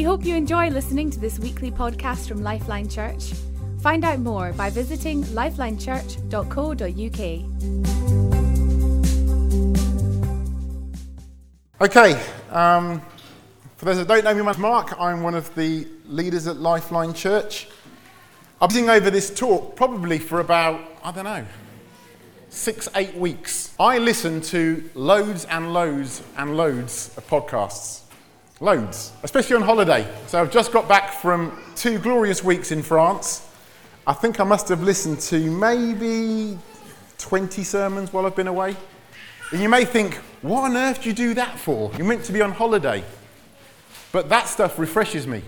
We hope you enjoy listening to this weekly podcast from Lifeline Church. Find out more by visiting lifelinechurch.co.uk. Okay, um, for those that don't know me, my Mark. I'm one of the leaders at Lifeline Church. I've been over this talk probably for about, I don't know, six, eight weeks. I listen to loads and loads and loads of podcasts. Loads, especially on holiday. So I've just got back from two glorious weeks in France. I think I must have listened to maybe 20 sermons while I've been away. And you may think, what on earth do you do that for? You're meant to be on holiday. But that stuff refreshes me.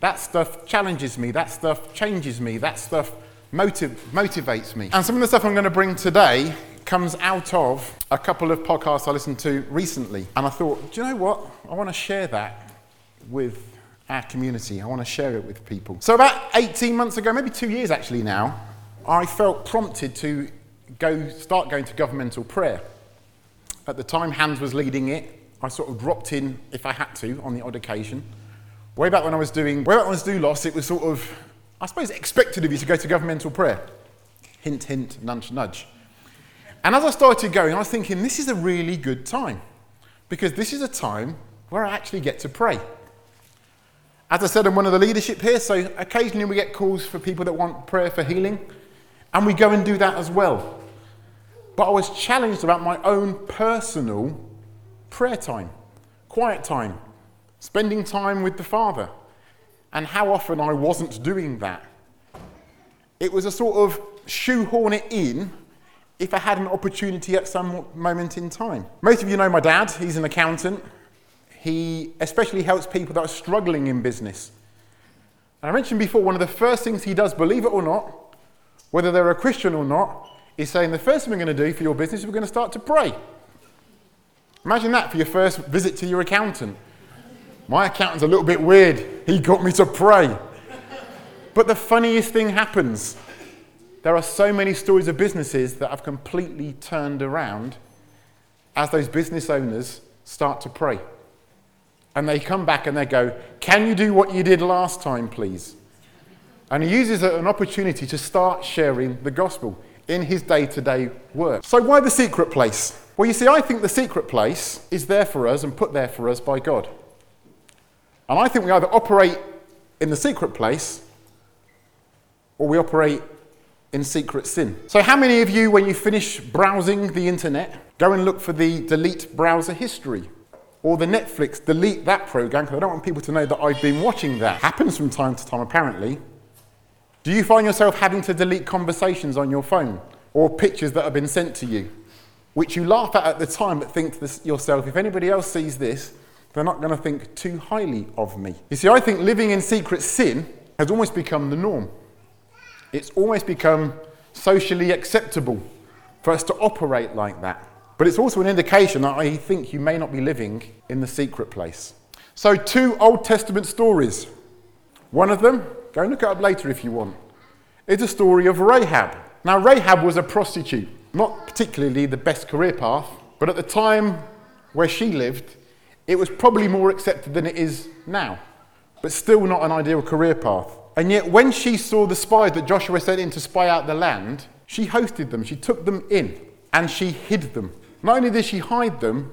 That stuff challenges me. That stuff changes me. That stuff motiv- motivates me. And some of the stuff I'm going to bring today comes out of a couple of podcasts I listened to recently. And I thought, do you know what? I want to share that with our community. I want to share it with people. So, about 18 months ago, maybe two years actually now, I felt prompted to go start going to governmental prayer. At the time, Hans was leading it. I sort of dropped in if I had to on the odd occasion. Way back when I was doing, way back when I was Doulos, it was sort of, I suppose, expected of you to go to governmental prayer. Hint, hint, nudge, nudge. And as I started going, I was thinking, this is a really good time because this is a time where I actually get to pray. As I said, I'm one of the leadership here, so occasionally we get calls for people that want prayer for healing, and we go and do that as well. But I was challenged about my own personal prayer time, quiet time, spending time with the Father, and how often I wasn't doing that. It was a sort of shoehorn it in if I had an opportunity at some moment in time. Most of you know my dad, he's an accountant. He especially helps people that are struggling in business. And I mentioned before, one of the first things he does, believe it or not, whether they're a Christian or not, is saying the first thing we're going to do for your business is we're going to start to pray. Imagine that for your first visit to your accountant. My accountant's a little bit weird. He got me to pray. But the funniest thing happens there are so many stories of businesses that have completely turned around as those business owners start to pray. And they come back and they go, Can you do what you did last time, please? And he uses an opportunity to start sharing the gospel in his day to day work. So, why the secret place? Well, you see, I think the secret place is there for us and put there for us by God. And I think we either operate in the secret place or we operate in secret sin. So, how many of you, when you finish browsing the internet, go and look for the delete browser history? Or the Netflix, delete that program, because I don't want people to know that I've been watching that. Happens from time to time, apparently. Do you find yourself having to delete conversations on your phone or pictures that have been sent to you, which you laugh at at the time, but think to yourself, if anybody else sees this, they're not going to think too highly of me? You see, I think living in secret sin has almost become the norm. It's almost become socially acceptable for us to operate like that. But it's also an indication that I think you may not be living in the secret place. So, two Old Testament stories. One of them, go and look it up later if you want, is a story of Rahab. Now, Rahab was a prostitute, not particularly the best career path, but at the time where she lived, it was probably more accepted than it is now, but still not an ideal career path. And yet, when she saw the spies that Joshua sent in to spy out the land, she hosted them, she took them in, and she hid them. Not only did she hide them,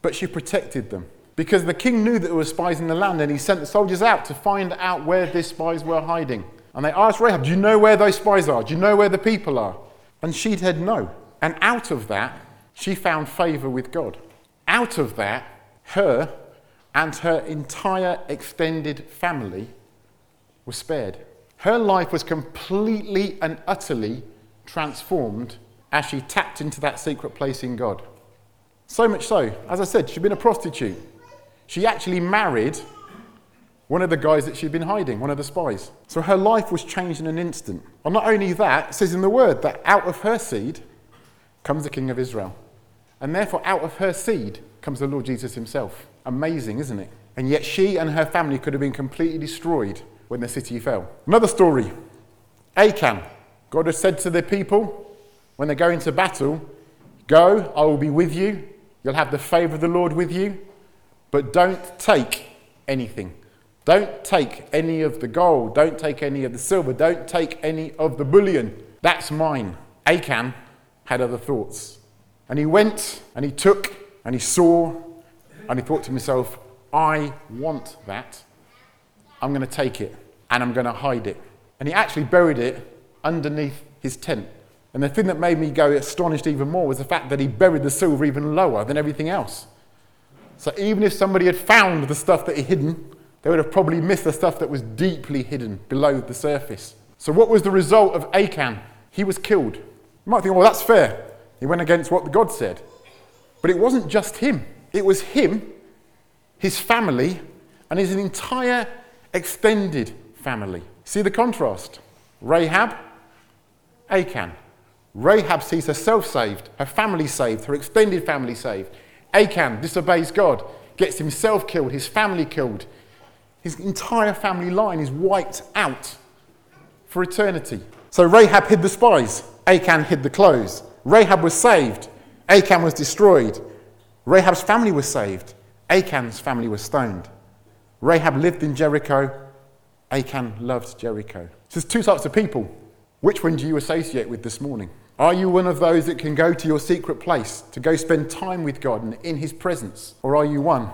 but she protected them. Because the king knew that there were spies in the land, and he sent the soldiers out to find out where these spies were hiding. And they asked Rahab, Do you know where those spies are? Do you know where the people are? And she said no. And out of that, she found favor with God. Out of that, her and her entire extended family was spared. Her life was completely and utterly transformed as she tapped into that secret place in God. So much so, as I said, she'd been a prostitute. She actually married one of the guys that she'd been hiding, one of the spies. So her life was changed in an instant. And not only that, it says in the word that out of her seed comes the King of Israel. And therefore, out of her seed comes the Lord Jesus himself. Amazing, isn't it? And yet, she and her family could have been completely destroyed when the city fell. Another story Achan. God has said to the people when they go into battle, Go, I will be with you. You'll have the favor of the Lord with you, but don't take anything. Don't take any of the gold. Don't take any of the silver. Don't take any of the bullion. That's mine. Achan had other thoughts. And he went and he took and he saw and he thought to himself, I want that. I'm going to take it and I'm going to hide it. And he actually buried it underneath his tent. And the thing that made me go astonished even more was the fact that he buried the silver even lower than everything else. So even if somebody had found the stuff that he hidden, they would have probably missed the stuff that was deeply hidden below the surface. So what was the result of Achan? He was killed. You might think, well, that's fair. He went against what the God said. But it wasn't just him. It was him, his family, and his entire extended family. See the contrast? Rahab, Achan. Rahab sees herself saved, her family saved, her extended family saved. Achan disobeys God, gets himself killed, his family killed. His entire family line is wiped out for eternity. So Rahab hid the spies, Achan hid the clothes. Rahab was saved, Achan was destroyed. Rahab's family was saved, Achan's family was stoned. Rahab lived in Jericho, Achan loved Jericho. So there's two types of people. Which one do you associate with this morning? Are you one of those that can go to your secret place to go spend time with God and in His presence? Or are you one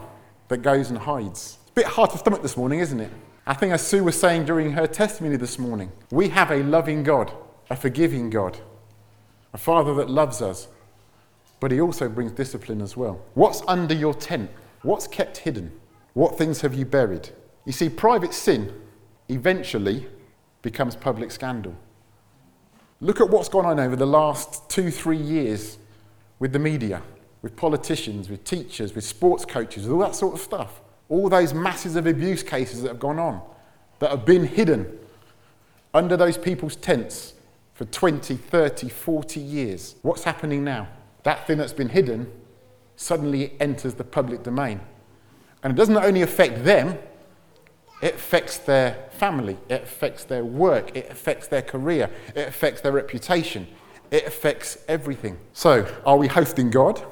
that goes and hides? It's a bit hard to stomach this morning, isn't it? I think, as Sue was saying during her testimony this morning, we have a loving God, a forgiving God, a Father that loves us, but He also brings discipline as well. What's under your tent? What's kept hidden? What things have you buried? You see, private sin eventually becomes public scandal. Look at what's gone on over the last two, three years with the media, with politicians, with teachers, with sports coaches, with all that sort of stuff. All those masses of abuse cases that have gone on, that have been hidden under those people's tents for 20, 30, 40 years. What's happening now? That thing that's been hidden suddenly enters the public domain. And it doesn't only affect them, it affects their family, it affects their work, it affects their career, it affects their reputation, it affects everything. So, are we hosting God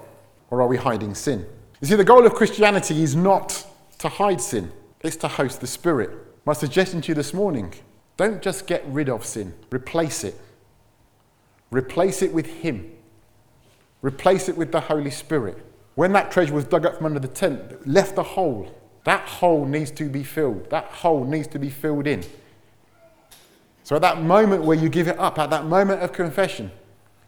or are we hiding sin? You see, the goal of Christianity is not to hide sin, it's to host the Spirit. My suggestion to you this morning don't just get rid of sin, replace it. Replace it with Him, replace it with the Holy Spirit. When that treasure was dug up from under the tent, left a hole that hole needs to be filled. That hole needs to be filled in. So at that moment where you give it up, at that moment of confession,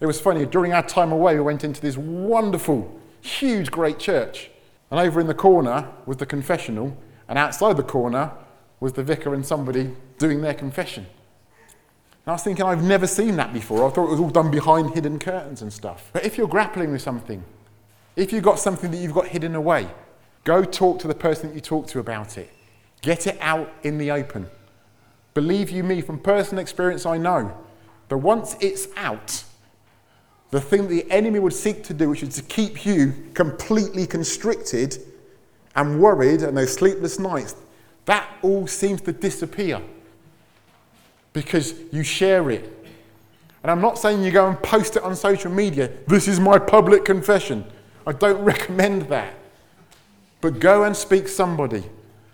it was funny. During our time away, we went into this wonderful, huge, great church. And over in the corner was the confessional, and outside the corner was the vicar and somebody doing their confession. And I was thinking, I've never seen that before. I thought it was all done behind hidden curtains and stuff. But if you're grappling with something, if you've got something that you've got hidden away, Go talk to the person that you talk to about it. Get it out in the open. Believe you me, from personal experience, I know that once it's out, the thing the enemy would seek to do, which is to keep you completely constricted and worried and those sleepless nights, that all seems to disappear because you share it. And I'm not saying you go and post it on social media. This is my public confession. I don't recommend that. But go and speak somebody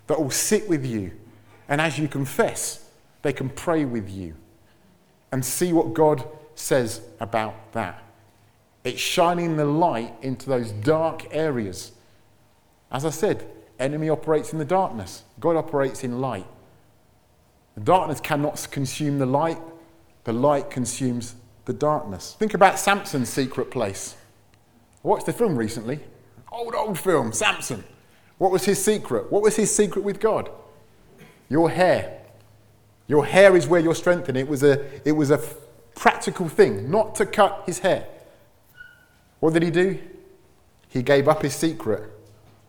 that will sit with you. And as you confess, they can pray with you and see what God says about that. It's shining the light into those dark areas. As I said, enemy operates in the darkness. God operates in light. The darkness cannot consume the light. The light consumes the darkness. Think about Samson's secret place. I watched the film recently. Old, old film, Samson. What was his secret? What was his secret with God? Your hair. Your hair is where you're strengthened. It was a, it was a practical thing, not to cut his hair. What did he do? He gave up his secret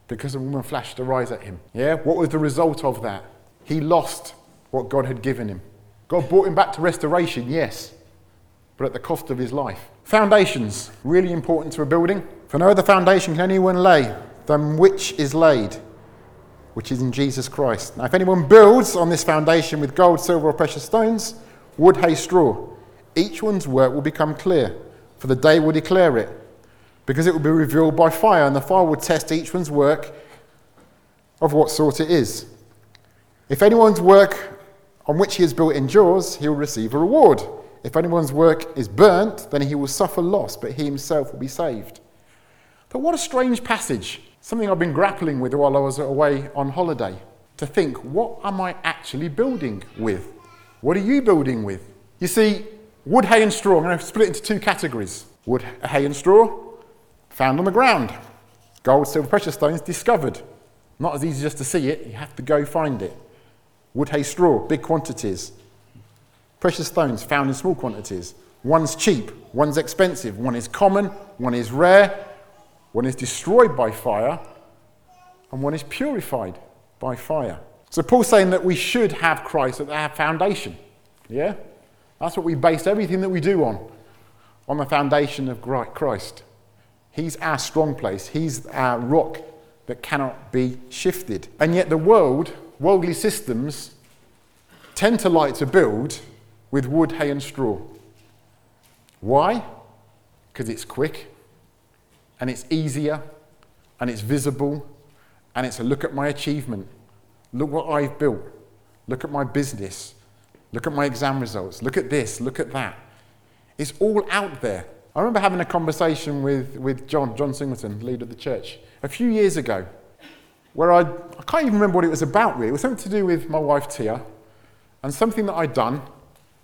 because a woman flashed her eyes at him. Yeah? What was the result of that? He lost what God had given him. God brought him back to restoration, yes, but at the cost of his life. Foundations, really important to a building. For no other foundation can anyone lay than which is laid, which is in Jesus Christ. Now, if anyone builds on this foundation with gold, silver, or precious stones, wood, hay, straw, each one's work will become clear, for the day will declare it, because it will be revealed by fire, and the fire will test each one's work of what sort it is. If anyone's work on which he has built endures, he will receive a reward. If anyone's work is burnt, then he will suffer loss, but he himself will be saved. But what a strange passage. Something I've been grappling with while I was away on holiday. To think, what am I actually building with? What are you building with? You see, wood, hay, and straw, I'm going to split it into two categories wood, hay, and straw, found on the ground. Gold, silver, precious stones, discovered. Not as easy just to see it, you have to go find it. Wood, hay, straw, big quantities. Precious stones found in small quantities. One's cheap, one's expensive, one is common, one is rare, one is destroyed by fire, and one is purified by fire. So Paul's saying that we should have Christ at our foundation. Yeah? That's what we base everything that we do on, on the foundation of Christ. He's our strong place. He's our rock that cannot be shifted. And yet the world, worldly systems, tend to like to build with wood, hay, and straw. Why? Because it's quick, and it's easier, and it's visible, and it's a look at my achievement. Look what I've built. Look at my business. Look at my exam results. Look at this. Look at that. It's all out there. I remember having a conversation with, with John, John Singleton, leader of the church, a few years ago, where I, I can't even remember what it was about really. It was something to do with my wife Tia and something that I'd done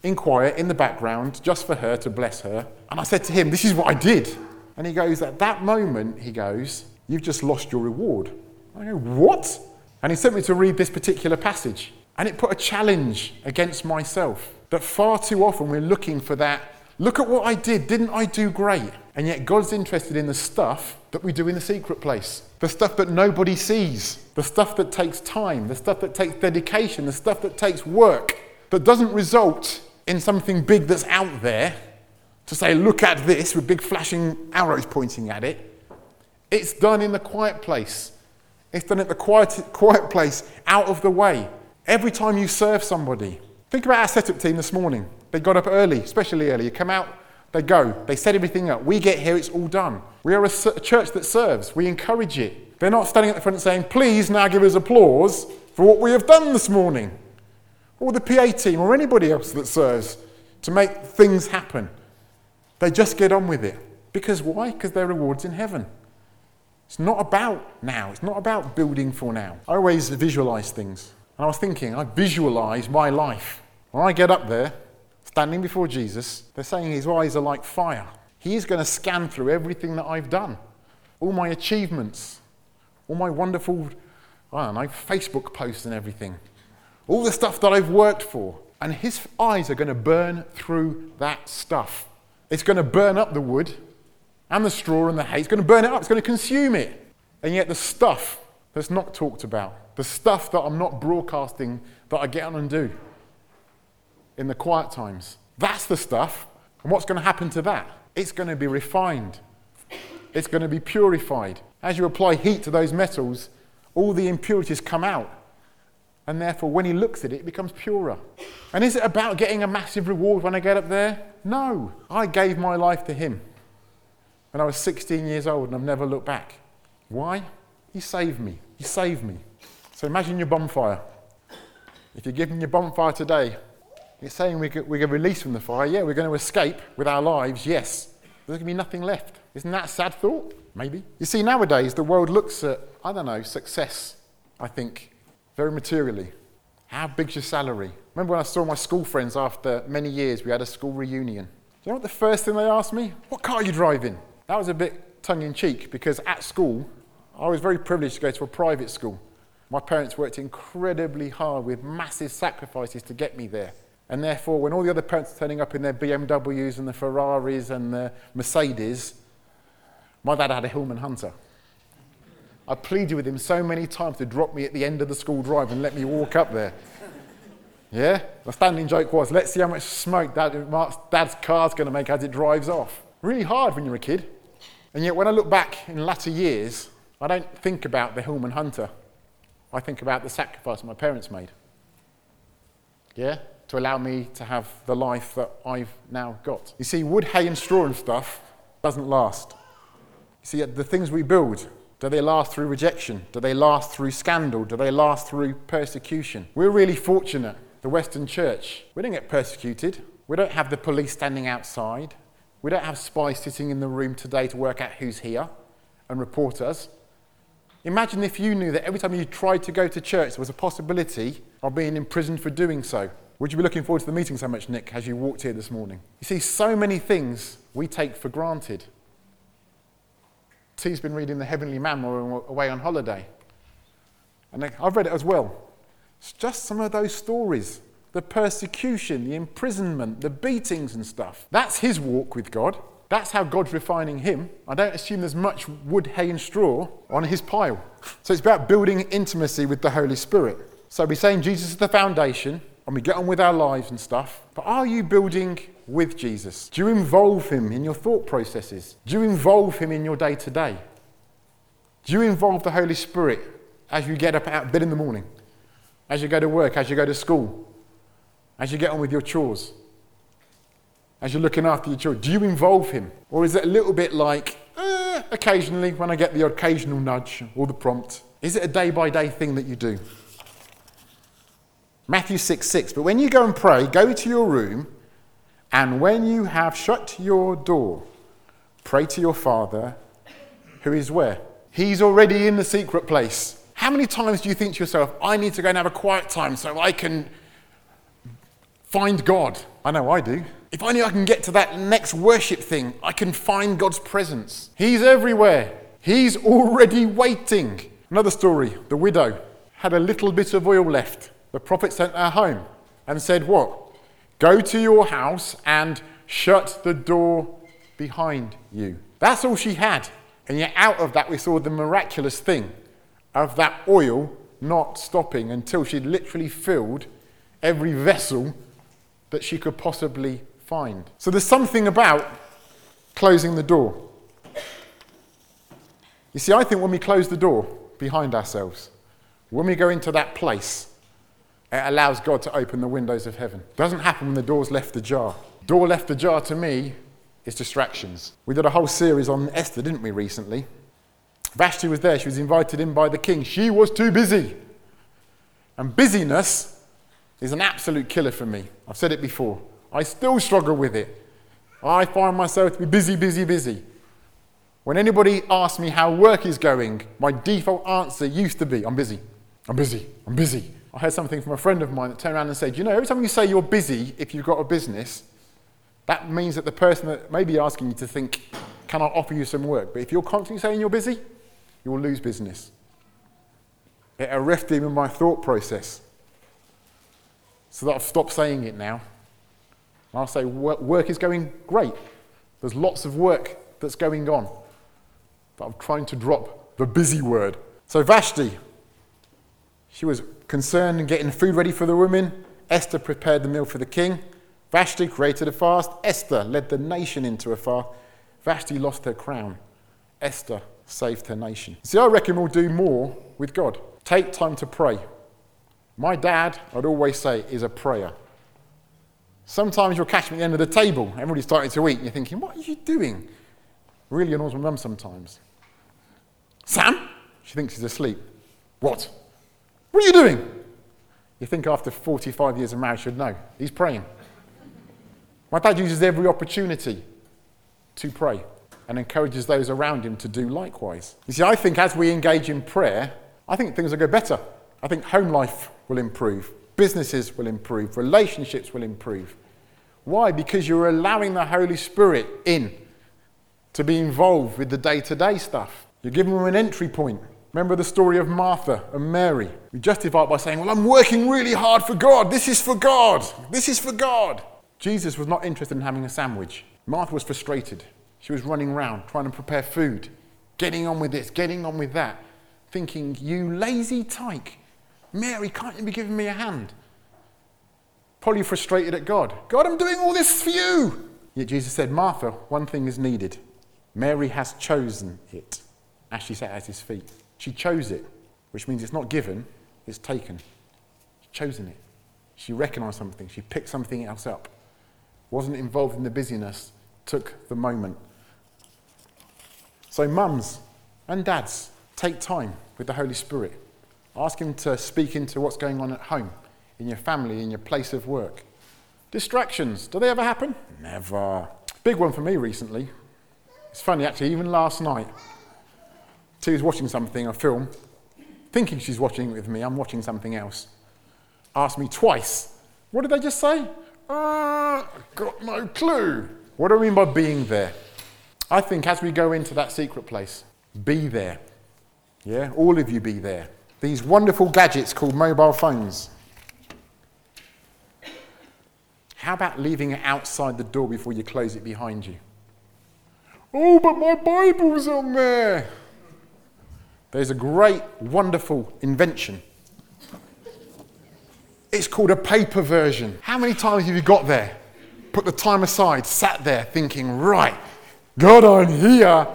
in quiet, in the background, just for her, to bless her. And I said to him, This is what I did. And he goes, At that moment, he goes, You've just lost your reward. I go, What? And he sent me to read this particular passage. And it put a challenge against myself that far too often we're looking for that. Look at what I did. Didn't I do great? And yet God's interested in the stuff that we do in the secret place, the stuff that nobody sees, the stuff that takes time, the stuff that takes dedication, the stuff that takes work, that doesn't result in something big that's out there to say, look at this with big flashing arrows pointing at it. It's done in the quiet place. It's done at the quiet, quiet place, out of the way. Every time you serve somebody, think about our setup team this morning. They got up early, especially early. You come out, they go, they set everything up. We get here, it's all done. We are a church that serves, we encourage it. They're not standing at the front saying, please now give us applause for what we have done this morning or the PA team or anybody else that serves to make things happen. They just get on with it. Because why? Because their reward's in heaven. It's not about now. It's not about building for now. I always visualize things. And I was thinking, I visualize my life. When I get up there, standing before Jesus, they're saying his eyes are like fire. He is going to scan through everything that I've done, all my achievements, all my wonderful, I don't know, Facebook posts and everything all the stuff that I've worked for. And his eyes are going to burn through that stuff. It's going to burn up the wood and the straw and the hay. It's going to burn it up. It's going to consume it. And yet, the stuff that's not talked about, the stuff that I'm not broadcasting that I get on and do in the quiet times, that's the stuff. And what's going to happen to that? It's going to be refined, it's going to be purified. As you apply heat to those metals, all the impurities come out and therefore when he looks at it, it becomes purer. And is it about getting a massive reward when I get up there? No. I gave my life to him when I was 16 years old and I've never looked back. Why? He saved me. He saved me. So imagine your bonfire. If you're giving your bonfire today, it's saying we're going to release from the fire. Yeah, we're going to escape with our lives. Yes. There's going to be nothing left. Isn't that a sad thought? Maybe. You see, nowadays the world looks at, I don't know, success, I think, very materially. How big's your salary? Remember when I saw my school friends after many years, we had a school reunion. Do you know what the first thing they asked me? What car are you driving? That was a bit tongue in cheek because at school, I was very privileged to go to a private school. My parents worked incredibly hard with massive sacrifices to get me there. And therefore, when all the other parents are turning up in their BMWs and the Ferraris and the Mercedes, my dad had a Hillman Hunter. I pleaded with him so many times to drop me at the end of the school drive and let me walk up there. Yeah? The standing joke was, let's see how much smoke Dad, Mark's dad's car's going to make as it drives off. Really hard when you're a kid. And yet, when I look back in latter years, I don't think about the Hillman Hunter. I think about the sacrifice my parents made. Yeah? To allow me to have the life that I've now got. You see, wood, hay, and straw and stuff doesn't last. You see, the things we build, Do they last through rejection? Do they last through scandal? Do they last through persecution? We're really fortunate, the Western Church. We don't get persecuted. We don't have the police standing outside. We don't have spies sitting in the room today to work out who's here and report us. Imagine if you knew that every time you tried to go to church, there was a possibility of being imprisoned for doing so. Would you be looking forward to the meeting so much, Nick, as you walked here this morning? You see, so many things we take for granted. T's been reading The Heavenly Man while we away on holiday. And I've read it as well. It's just some of those stories the persecution, the imprisonment, the beatings and stuff. That's his walk with God. That's how God's refining him. I don't assume there's much wood, hay, and straw on his pile. So it's about building intimacy with the Holy Spirit. So we're saying Jesus is the foundation, and we get on with our lives and stuff. But are you building with Jesus? Do you involve him in your thought processes? Do you involve him in your day to day? Do you involve the Holy Spirit as you get up out of bed in the morning, as you go to work, as you go to school, as you get on with your chores, as you're looking after your children? Do you involve him? Or is it a little bit like, eh, occasionally, when I get the occasional nudge or the prompt? Is it a day by day thing that you do? Matthew 6 6. But when you go and pray, go to your room and when you have shut your door, pray to your Father who is where? He's already in the secret place. How many times do you think to yourself, I need to go and have a quiet time so I can find God? I know I do. If only I can get to that next worship thing, I can find God's presence. He's everywhere. He's already waiting. Another story the widow had a little bit of oil left. The prophet sent her home and said, What? Go to your house and shut the door behind you. That's all she had. And yet, out of that, we saw the miraculous thing of that oil not stopping until she'd literally filled every vessel that she could possibly find. So, there's something about closing the door. You see, I think when we close the door behind ourselves, when we go into that place it allows God to open the windows of heaven. Doesn't happen when the door's left ajar. Door left ajar to me is distractions. We did a whole series on Esther, didn't we, recently? Vashti was there. She was invited in by the king. She was too busy. And busyness is an absolute killer for me. I've said it before. I still struggle with it. I find myself to be busy, busy, busy. When anybody asks me how work is going, my default answer used to be, I'm busy. I'm busy. I'm busy. I heard something from a friend of mine that turned around and said, You know, every time you say you're busy, if you've got a business, that means that the person that may be asking you to think, Can I offer you some work? But if you're constantly saying you're busy, you will lose business. It arrested in my thought process. So that I've stopped saying it now. I'll say, Work is going great. There's lots of work that's going on. But I'm trying to drop the busy word. So, Vashti, she was concerned in getting food ready for the women. Esther prepared the meal for the king. Vashti created a fast. Esther led the nation into a fast. Vashti lost her crown. Esther saved her nation. See, I reckon we'll do more with God. Take time to pray. My dad, I'd always say, is a prayer. Sometimes you'll catch me at the end of the table. Everybody's starting to eat, and you're thinking, what are you doing? Really annoys my mum sometimes. Sam? She thinks he's asleep. What? What are you doing? You think after 45 years of marriage should know. He's praying. My dad uses every opportunity to pray and encourages those around him to do likewise. You see, I think as we engage in prayer, I think things will go better. I think home life will improve, businesses will improve, relationships will improve. Why? Because you're allowing the Holy Spirit in to be involved with the day to day stuff. You're giving them an entry point. Remember the story of Martha and Mary? We justify it by saying, Well, I'm working really hard for God. This is for God. This is for God. Jesus was not interested in having a sandwich. Martha was frustrated. She was running around trying to prepare food, getting on with this, getting on with that, thinking, You lazy tyke. Mary, can't you be giving me a hand? Probably frustrated at God. God, I'm doing all this for you. Yet Jesus said, Martha, one thing is needed. Mary has chosen it as she sat at his feet. She chose it, which means it's not given, it's taken. She's chosen it. She recognized something, she picked something else up. Wasn't involved in the busyness, took the moment. So, mums and dads, Take time with the Holy Spirit. Ask Him to speak into what's going on at home, in your family, in your place of work. Distractions, do they ever happen? Never. Big one for me recently. It's funny actually, even last night, T was watching something, a film, thinking she's watching it with me, I'm watching something else. Asked me twice, what did they just say? Uh, got no clue. What do I mean by being there? I think as we go into that secret place, be there. Yeah, all of you be there. These wonderful gadgets called mobile phones. How about leaving it outside the door before you close it behind you? Oh, but my Bible's on there. There's a great, wonderful invention. It's called a paper version. How many times have you got there? Put the time aside, sat there thinking, right, God on here.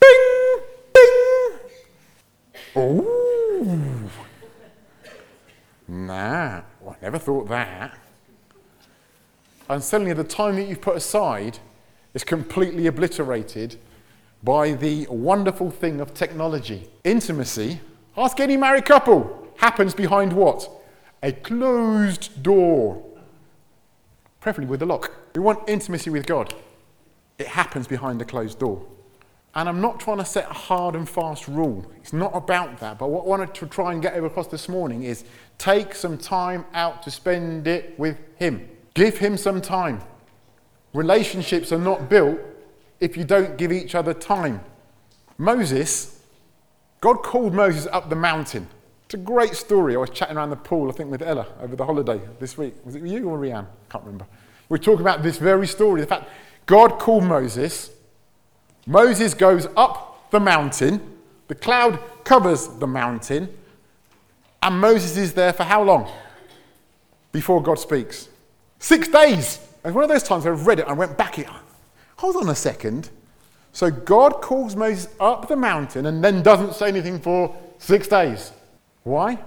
Bing, bing. Ooh. Nah, well, I never thought that. And suddenly the time that you've put aside is completely obliterated by the wonderful thing of technology. Intimacy, ask any married couple, happens behind what? A closed door, preferably with a lock. We want intimacy with God. It happens behind a closed door. And I'm not trying to set a hard and fast rule. It's not about that. But what I wanted to try and get across this morning is take some time out to spend it with Him. Give Him some time. Relationships are not built if you don't give each other time. Moses, God called Moses up the mountain. It's a great story. I was chatting around the pool, I think, with Ella over the holiday this week. Was it you or Rianne? I can't remember. We are talking about this very story. The fact God called Moses. Moses goes up the mountain. The cloud covers the mountain. And Moses is there for how long? Before God speaks. Six days. And one of those times I read it, I went back. It, hold on a second. So God calls Moses up the mountain and then doesn't say anything for six days. Why?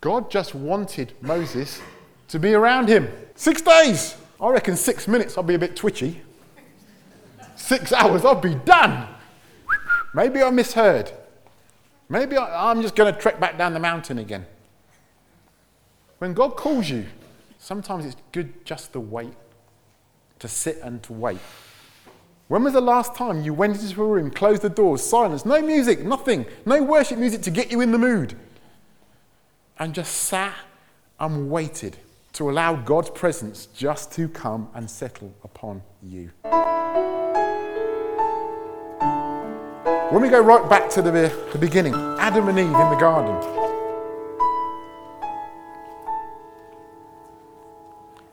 God just wanted Moses to be around him. Six days. I reckon six minutes I'll be a bit twitchy. Six hours, I'll be done. Maybe I misheard. Maybe I, I'm just going to trek back down the mountain again. When God calls you, sometimes it's good just to wait, to sit and to wait. When was the last time you went into a room, closed the doors, silence, no music, nothing, no worship music to get you in the mood, and just sat and waited to allow God's presence just to come and settle upon you? When we go right back to the, the beginning, Adam and Eve in the garden.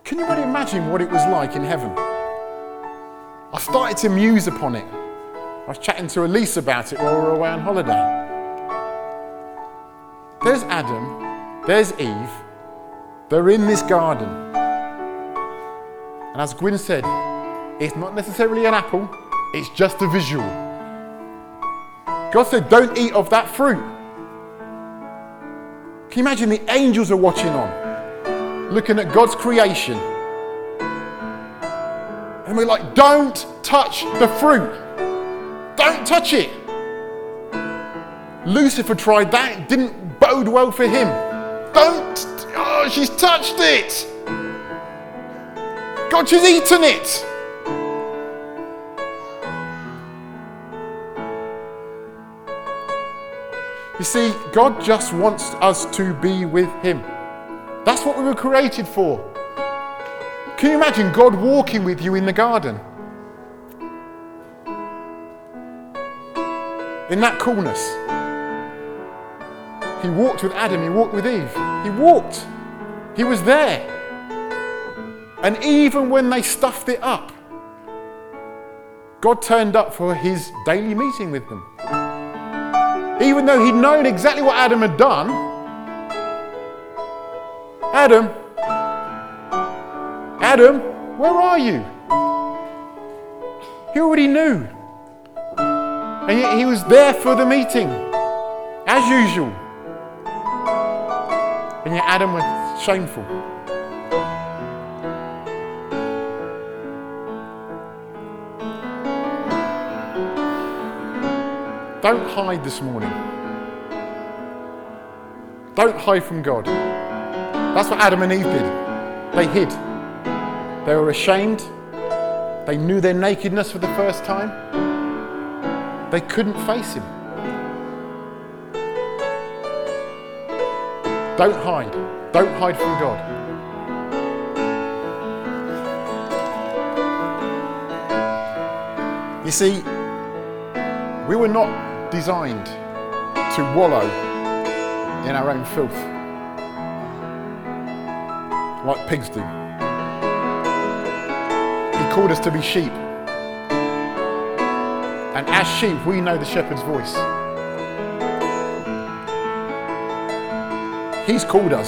Can you imagine what it was like in heaven? Started to muse upon it. I was chatting to Elise about it while we were away on holiday. There's Adam, there's Eve, they're in this garden. And as Gwyn said, it's not necessarily an apple, it's just a visual. God said, Don't eat of that fruit. Can you imagine the angels are watching on, looking at God's creation? And we're like, Don't touch the fruit. Don't touch it. Lucifer tried that, didn't bode well for him. Don't, oh, she's touched it. God, she's eaten it. You see, God just wants us to be with Him. That's what we were created for. Can you imagine God walking with you in the garden? In that coolness. He walked with Adam, he walked with Eve. He walked. He was there. And even when they stuffed it up, God turned up for his daily meeting with them even though he'd known exactly what Adam had done. Adam, Adam, where are you? He already knew. And yet he was there for the meeting, as usual. And yet Adam was shameful. Don't hide this morning. Don't hide from God. That's what Adam and Eve did. They hid. They were ashamed. They knew their nakedness for the first time. They couldn't face Him. Don't hide. Don't hide from God. You see, we were not designed to wallow in our own filth like pigs do. He called us to be sheep. And as sheep, we know the shepherd's voice. He's called us,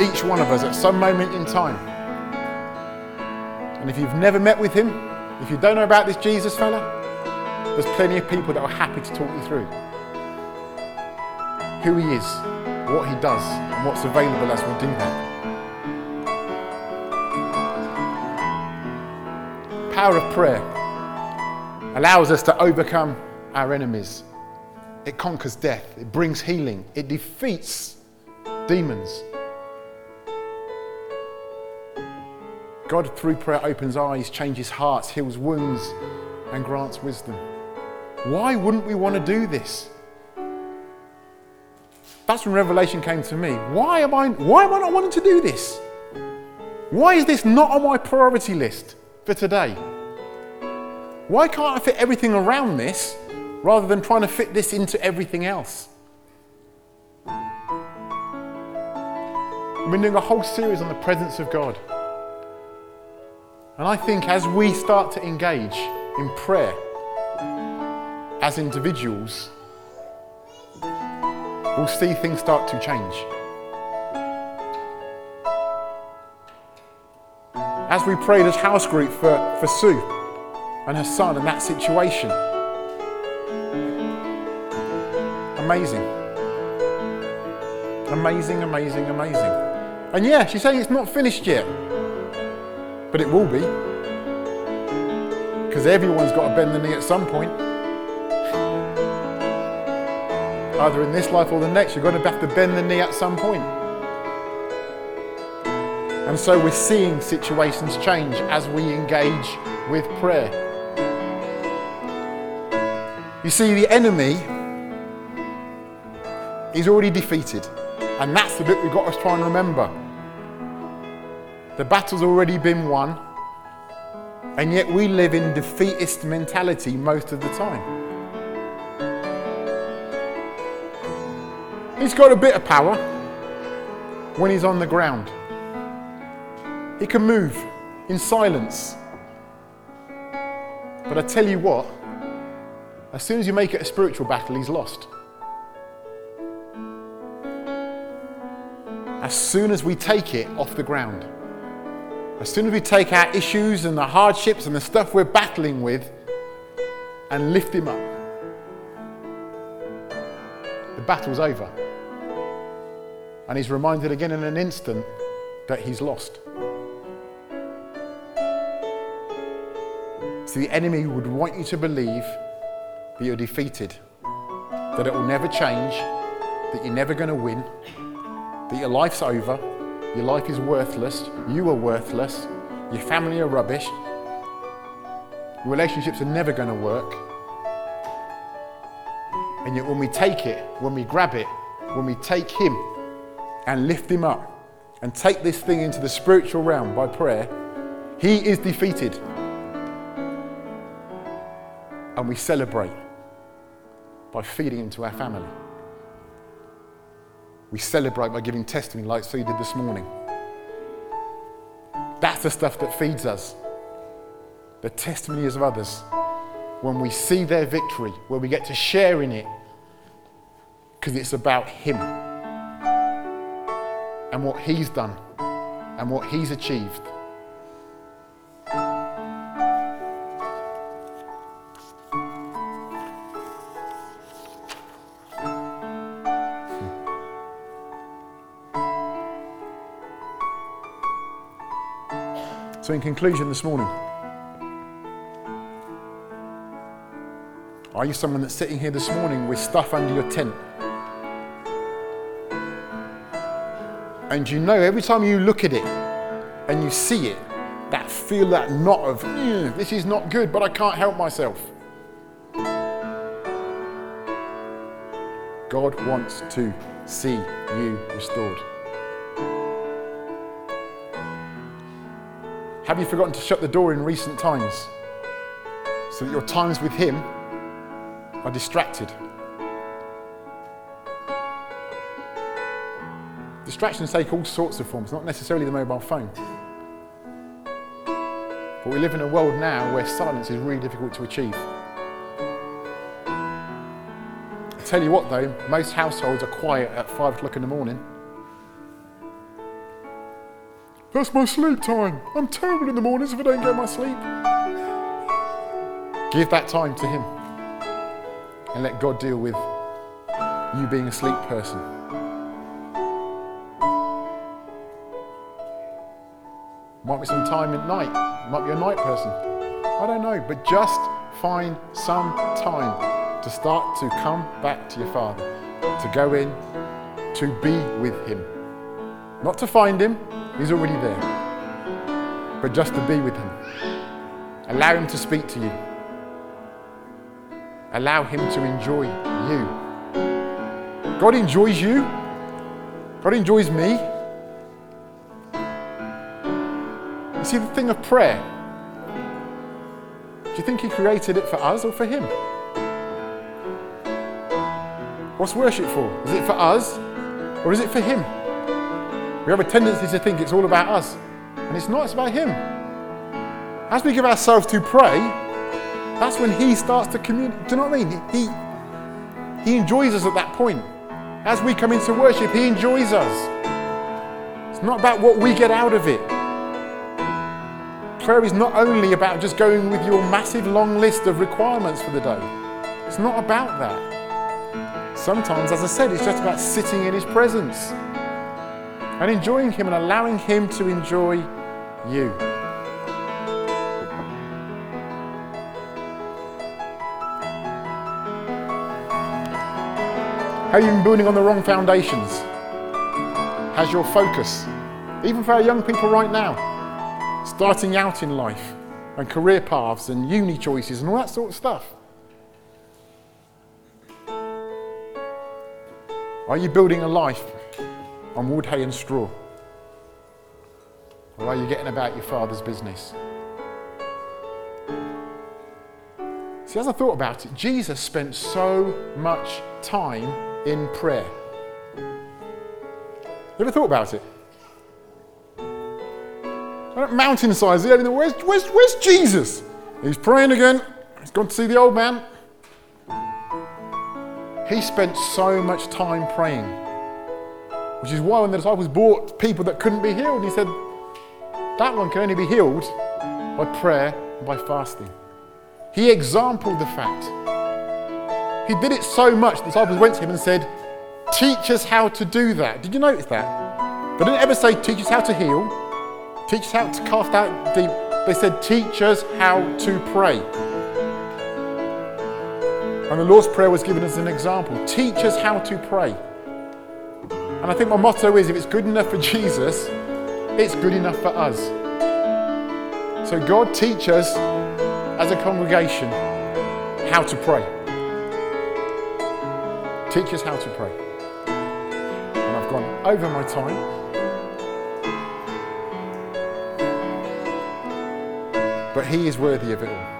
each one of us, at some moment in time. And if you've never met with him, if you don't know about this Jesus fella, there's plenty of people that are happy to talk you through who he is, what he does, and what's available as we do that. Power of prayer allows us to overcome our enemies. It conquers death, it brings healing, it defeats demons. God, through prayer, opens eyes, changes hearts, heals wounds, and grants wisdom. Why wouldn't we want to do this? That's when revelation came to me. Why am I, why am I not wanting to do this? Why is this not on my priority list for today? Why can't I fit everything around this rather than trying to fit this into everything else? We've been doing a whole series on the presence of God. And I think as we start to engage in prayer as individuals, we'll see things start to change. As we prayed as house group for, for Sue and her son and that situation, amazing. Amazing, amazing, amazing. And yeah, she's saying it's not finished yet, but it will be. Because everyone's got to bend the knee at some point. Either in this life or the next, you're going to have to bend the knee at some point. And so we're seeing situations change as we engage with prayer. You see, the enemy is already defeated. And that's the bit we've got to try and remember. The battle's already been won, and yet we live in defeatist mentality most of the time. He's got a bit of power when he's on the ground. He can move in silence. But I tell you what, as soon as you make it a spiritual battle, he's lost. As soon as we take it off the ground, as soon as we take our issues and the hardships and the stuff we're battling with and lift him up, the battle's over. And he's reminded again in an instant that he's lost. So the enemy would want you to believe that you're defeated, that it will never change, that you're never going to win, that your life's over, your life is worthless, you are worthless, your family are rubbish, your relationships are never going to work. And yet, when we take it, when we grab it, when we take Him and lift Him up and take this thing into the spiritual realm by prayer, He is defeated. And we celebrate by feeding into our family. We celebrate by giving testimony like Sue did this morning. That's the stuff that feeds us. The testimonies of others. When we see their victory, where we get to share in it, because it's about Him and what He's done and what He's achieved. So, in conclusion this morning, are you someone that's sitting here this morning with stuff under your tent? And you know every time you look at it and you see it, that feel, that knot of, hmm, this is not good, but I can't help myself. God wants to see you restored. Have you forgotten to shut the door in recent times so that your times with Him are distracted? Distractions take all sorts of forms, not necessarily the mobile phone. But we live in a world now where silence is really difficult to achieve. I tell you what though, most households are quiet at five o'clock in the morning. That's my sleep time. I'm terrible in the mornings if I don't get my sleep. Give that time to Him and let God deal with you being a sleep person. Might be some time at night. Might be a night person. I don't know. But just find some time to start to come back to your Father, to go in, to be with Him. Not to find Him, He's already there. But just to be with Him. Allow Him to speak to you. Allow Him to enjoy you. God enjoys you. God enjoys me. You see, the thing of prayer, do you think He created it for us or for Him? What's worship for? Is it for us or is it for Him? We have a tendency to think it's all about us, and it's not, it's about Him. As we give ourselves to pray, that's when He starts to communicate. Do you know what I mean? He, he enjoys us at that point. As we come into worship, He enjoys us. It's not about what we get out of it. Prayer is not only about just going with your massive long list of requirements for the day. It's not about that. Sometimes, as I said, it's just about sitting in His presence and enjoying Him and allowing Him to enjoy you. Have you been building on the wrong foundations? Has your focus, even for our young people right now, starting out in life, and career paths and uni choices and all that sort of stuff? Are you building a life on wood, hay, and straw? Or are you getting about your father's business? See, as I thought about it, Jesus spent so much time in prayer. You ever thought about it? Mountainsides, where's, where's, where's Jesus? He's praying again. He's gone to see the old man. He spent so much time praying. Which is why when the disciples brought people that couldn't be healed, he said, that one can only be healed by prayer and by fasting. He exampled the fact. He did it so much, the disciples went to him and said, Teach us how to do that. Did you notice that? They didn't ever say, Teach us how to heal, teach us how to cast out deep. They said, Teach us how to pray. And the Lord's Prayer was given as an example. Teach us how to pray. And I think my motto is if it's good enough for Jesus, it's good enough for us. So God teach us as a congregation how to pray. Teach us how to pray. And I've gone over my time. But He is worthy of it all.